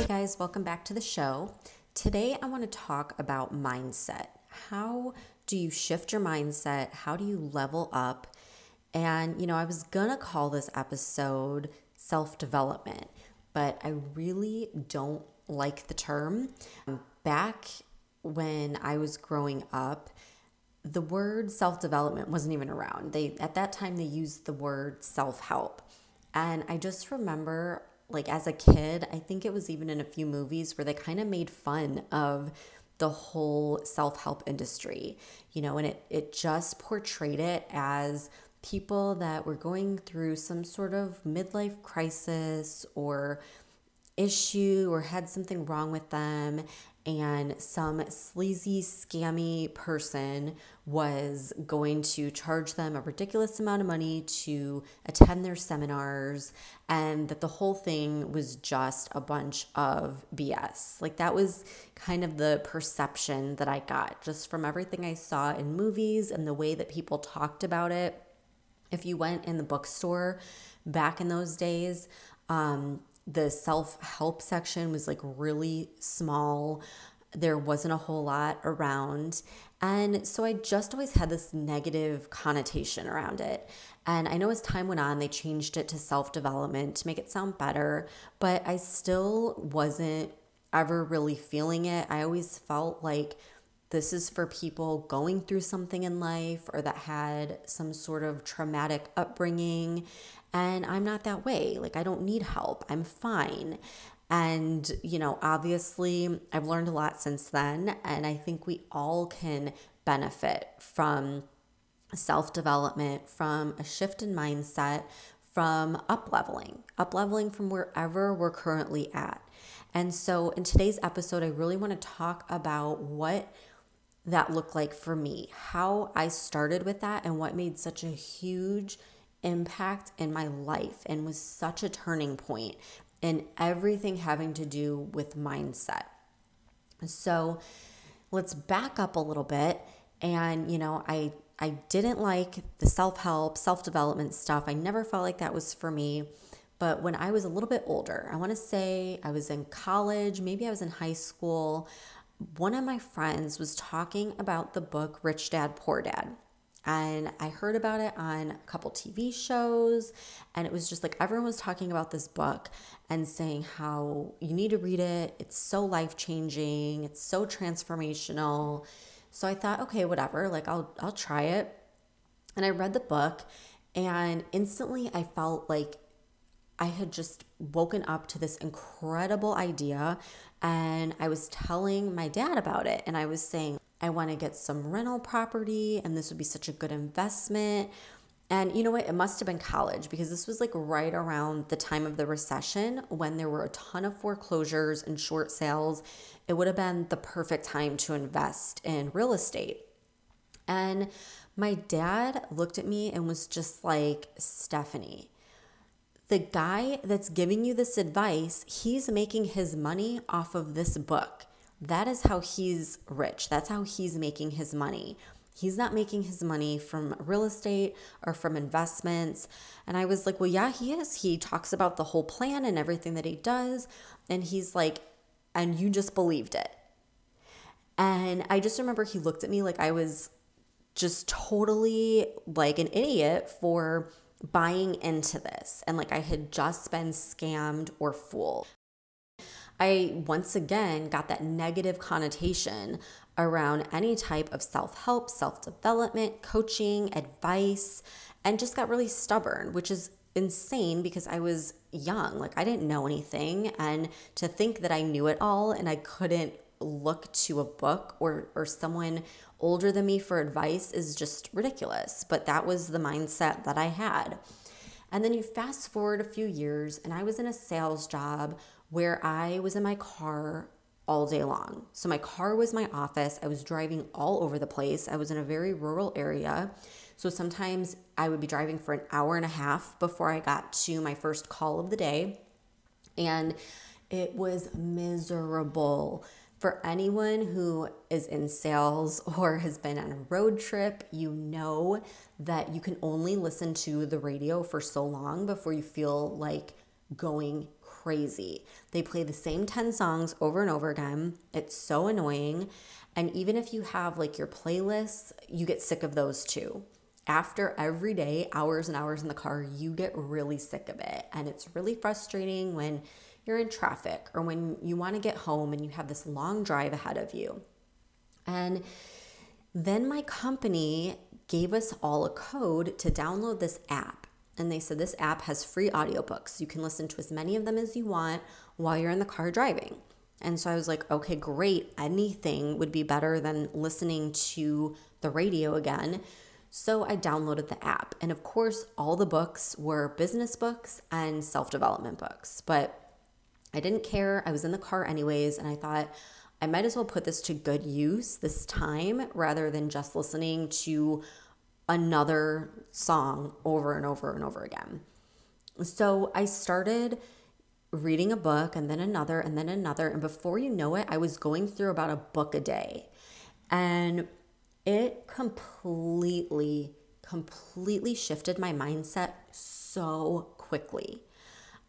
Hey guys, welcome back to the show. Today I want to talk about mindset. How do you shift your mindset? How do you level up? And, you know, I was gonna call this episode self development, but I really don't like the term. Um, back when I was growing up, the word self-development wasn't even around. They at that time they used the word self-help. And I just remember like as a kid, I think it was even in a few movies where they kind of made fun of the whole self-help industry. You know, and it it just portrayed it as people that were going through some sort of midlife crisis or issue or had something wrong with them and some sleazy, scammy person was going to charge them a ridiculous amount of money to attend their seminars, and that the whole thing was just a bunch of BS. Like, that was kind of the perception that I got just from everything I saw in movies and the way that people talked about it. If you went in the bookstore back in those days, um, the self help section was like really small. There wasn't a whole lot around. And so I just always had this negative connotation around it. And I know as time went on, they changed it to self development to make it sound better, but I still wasn't ever really feeling it. I always felt like this is for people going through something in life or that had some sort of traumatic upbringing and I'm not that way. Like, I don't need help. I'm fine. And, you know, obviously, I've learned a lot since then. And I think we all can benefit from self development, from a shift in mindset, from up leveling, up leveling from wherever we're currently at. And so, in today's episode, I really want to talk about what that looked like for me, how I started with that, and what made such a huge impact in my life and was such a turning point in everything having to do with mindset. So let's back up a little bit. And, you know, I, I didn't like the self help, self development stuff. I never felt like that was for me. But when I was a little bit older, I want to say I was in college, maybe I was in high school, one of my friends was talking about the book Rich Dad Poor Dad. And I heard about it on a couple TV shows, and it was just like everyone was talking about this book and saying how you need to read it. It's so life changing, it's so transformational. So I thought, okay, whatever, like I'll I'll try it. And I read the book, and instantly I felt like I had just woken up to this incredible idea. And I was telling my dad about it, and I was saying, I want to get some rental property and this would be such a good investment. And you know what? It must have been college because this was like right around the time of the recession when there were a ton of foreclosures and short sales. It would have been the perfect time to invest in real estate. And my dad looked at me and was just like, Stephanie, the guy that's giving you this advice, he's making his money off of this book. That is how he's rich. That's how he's making his money. He's not making his money from real estate or from investments. And I was like, well, yeah, he is. He talks about the whole plan and everything that he does. And he's like, and you just believed it. And I just remember he looked at me like I was just totally like an idiot for buying into this and like I had just been scammed or fooled. I once again got that negative connotation around any type of self help, self development, coaching, advice, and just got really stubborn, which is insane because I was young. Like, I didn't know anything. And to think that I knew it all and I couldn't look to a book or, or someone older than me for advice is just ridiculous. But that was the mindset that I had. And then you fast forward a few years, and I was in a sales job where I was in my car all day long. So my car was my office. I was driving all over the place. I was in a very rural area. So sometimes I would be driving for an hour and a half before I got to my first call of the day. And it was miserable. For anyone who is in sales or has been on a road trip, you know that you can only listen to the radio for so long before you feel like going crazy. They play the same 10 songs over and over again. It's so annoying. And even if you have like your playlists, you get sick of those too. After every day, hours and hours in the car, you get really sick of it. And it's really frustrating when you're in traffic or when you want to get home and you have this long drive ahead of you. And then my company gave us all a code to download this app. And they said this app has free audiobooks. You can listen to as many of them as you want while you're in the car driving. And so I was like, okay, great. Anything would be better than listening to the radio again. So I downloaded the app. And of course, all the books were business books and self development books. But I didn't care. I was in the car anyways, and I thought I might as well put this to good use this time rather than just listening to another song over and over and over again. So I started reading a book and then another and then another. And before you know it, I was going through about a book a day. And it completely, completely shifted my mindset so quickly.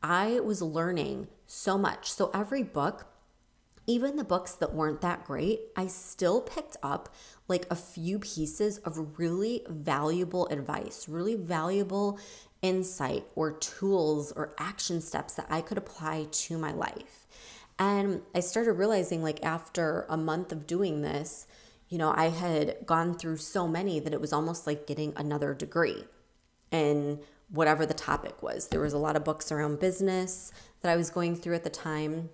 I was learning so much. So every book, even the books that weren't that great, I still picked up like a few pieces of really valuable advice, really valuable insight or tools or action steps that I could apply to my life. And I started realizing, like, after a month of doing this, you know, I had gone through so many that it was almost like getting another degree. And whatever the topic was. There was a lot of books around business that I was going through at the time.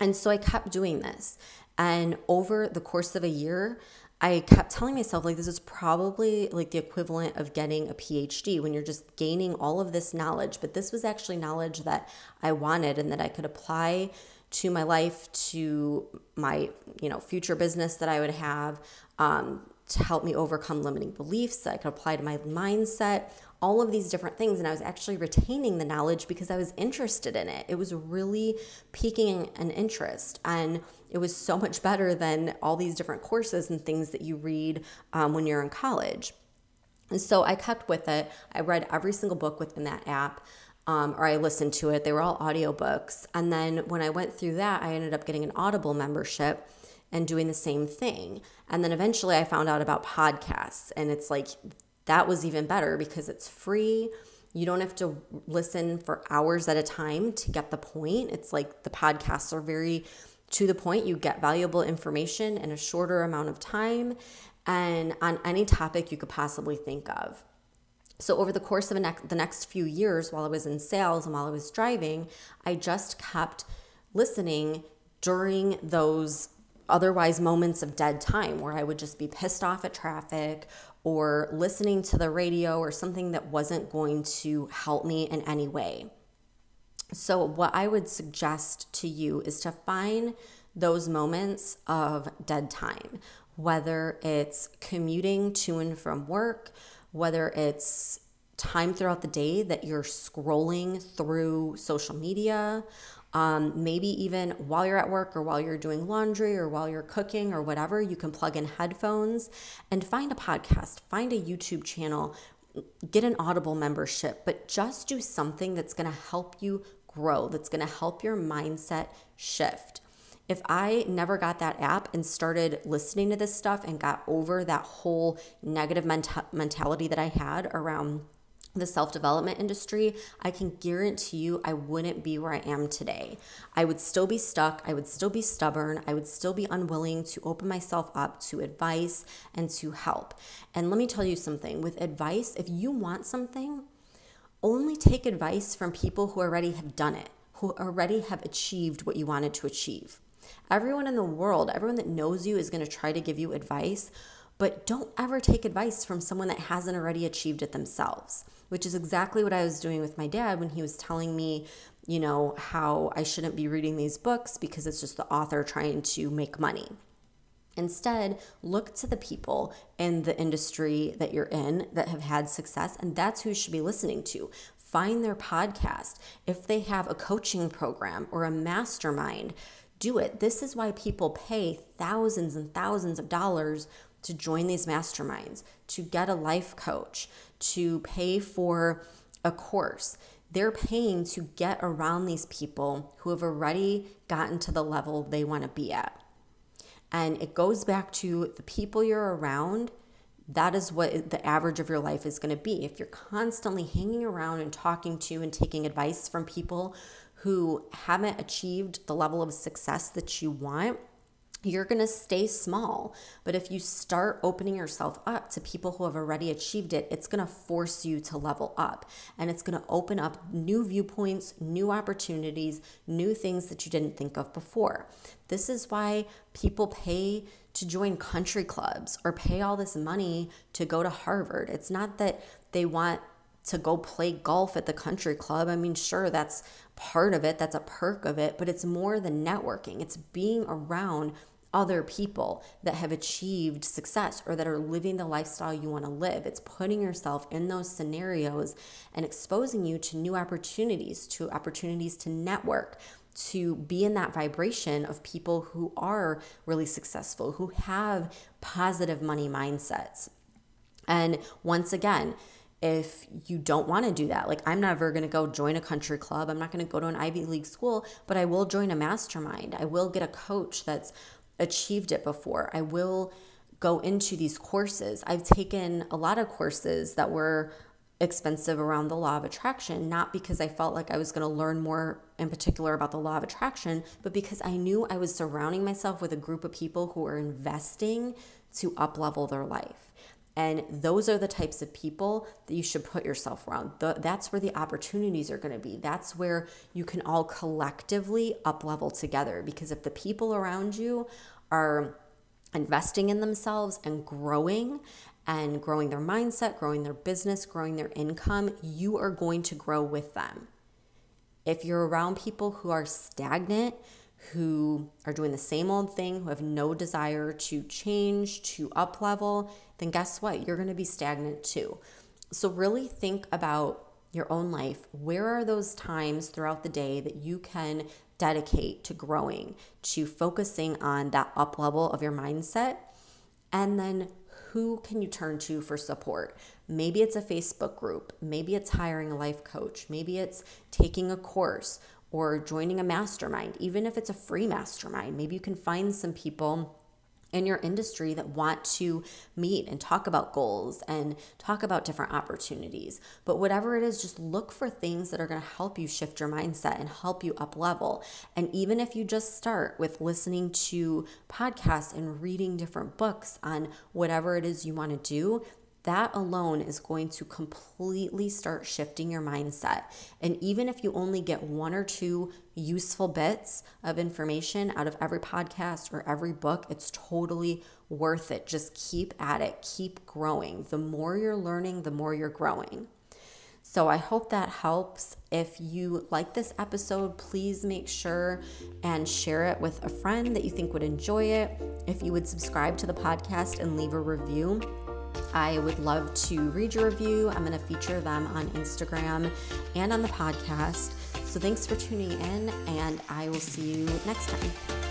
And so I kept doing this. And over the course of a year, I kept telling myself, like, this is probably like the equivalent of getting a PhD when you're just gaining all of this knowledge. But this was actually knowledge that I wanted and that I could apply to my life, to my, you know, future business that I would have, um, to help me overcome limiting beliefs that I could apply to my mindset, all of these different things. And I was actually retaining the knowledge because I was interested in it. It was really piquing an interest. And it was so much better than all these different courses and things that you read um, when you're in college. And so I kept with it. I read every single book within that app. Um, or I listened to it. They were all audiobooks. And then when I went through that, I ended up getting an Audible membership and doing the same thing. And then eventually I found out about podcasts. And it's like that was even better because it's free. You don't have to listen for hours at a time to get the point. It's like the podcasts are very to the point. You get valuable information in a shorter amount of time and on any topic you could possibly think of. So, over the course of the next few years, while I was in sales and while I was driving, I just kept listening during those otherwise moments of dead time where I would just be pissed off at traffic or listening to the radio or something that wasn't going to help me in any way. So, what I would suggest to you is to find those moments of dead time, whether it's commuting to and from work, whether it's time throughout the day that you're scrolling through social media, um, maybe even while you're at work or while you're doing laundry or while you're cooking or whatever, you can plug in headphones and find a podcast, find a YouTube channel, get an Audible membership, but just do something that's going to help you grow, that's going to help your mindset shift. If I never got that app and started listening to this stuff and got over that whole negative mentality that I had around the self development industry, I can guarantee you I wouldn't be where I am today. I would still be stuck. I would still be stubborn. I would still be unwilling to open myself up to advice and to help. And let me tell you something with advice, if you want something, only take advice from people who already have done it, who already have achieved what you wanted to achieve. Everyone in the world, everyone that knows you is going to try to give you advice but don't ever take advice from someone that hasn't already achieved it themselves, which is exactly what I was doing with my dad when he was telling me, you know, how I shouldn't be reading these books because it's just the author trying to make money. Instead, look to the people in the industry that you're in that have had success, and that's who you should be listening to. Find their podcast. If they have a coaching program or a mastermind, do it. This is why people pay thousands and thousands of dollars to join these masterminds, to get a life coach, to pay for a course. They're paying to get around these people who have already gotten to the level they want to be at. And it goes back to the people you're around. That is what the average of your life is going to be. If you're constantly hanging around and talking to and taking advice from people who haven't achieved the level of success that you want, you're going to stay small. But if you start opening yourself up to people who have already achieved it, it's going to force you to level up and it's going to open up new viewpoints, new opportunities, new things that you didn't think of before. This is why people pay to join country clubs or pay all this money to go to Harvard. It's not that they want to go play golf at the country club. I mean, sure, that's part of it, that's a perk of it, but it's more than networking. It's being around other people that have achieved success or that are living the lifestyle you want to live. It's putting yourself in those scenarios and exposing you to new opportunities, to opportunities to network, to be in that vibration of people who are really successful, who have positive money mindsets. And once again, if you don't want to do that. Like, I'm never going to go join a country club. I'm not going to go to an Ivy League school, but I will join a mastermind. I will get a coach that's achieved it before. I will go into these courses. I've taken a lot of courses that were expensive around the law of attraction, not because I felt like I was going to learn more in particular about the law of attraction, but because I knew I was surrounding myself with a group of people who are investing to up level their life. And those are the types of people that you should put yourself around. The, that's where the opportunities are going to be. That's where you can all collectively up level together. Because if the people around you are investing in themselves and growing and growing their mindset, growing their business, growing their income, you are going to grow with them. If you're around people who are stagnant, who are doing the same old thing, who have no desire to change, to up level, then guess what? You're going to be stagnant too. So, really think about your own life. Where are those times throughout the day that you can dedicate to growing, to focusing on that up level of your mindset? And then who can you turn to for support? Maybe it's a Facebook group, maybe it's hiring a life coach, maybe it's taking a course or joining a mastermind, even if it's a free mastermind. Maybe you can find some people in your industry that want to meet and talk about goals and talk about different opportunities. But whatever it is, just look for things that are going to help you shift your mindset and help you up level. And even if you just start with listening to podcasts and reading different books on whatever it is you want to do, that alone is going to completely start shifting your mindset. And even if you only get one or two useful bits of information out of every podcast or every book, it's totally worth it. Just keep at it, keep growing. The more you're learning, the more you're growing. So I hope that helps. If you like this episode, please make sure and share it with a friend that you think would enjoy it. If you would subscribe to the podcast and leave a review, I would love to read your review. I'm going to feature them on Instagram and on the podcast. So thanks for tuning in, and I will see you next time.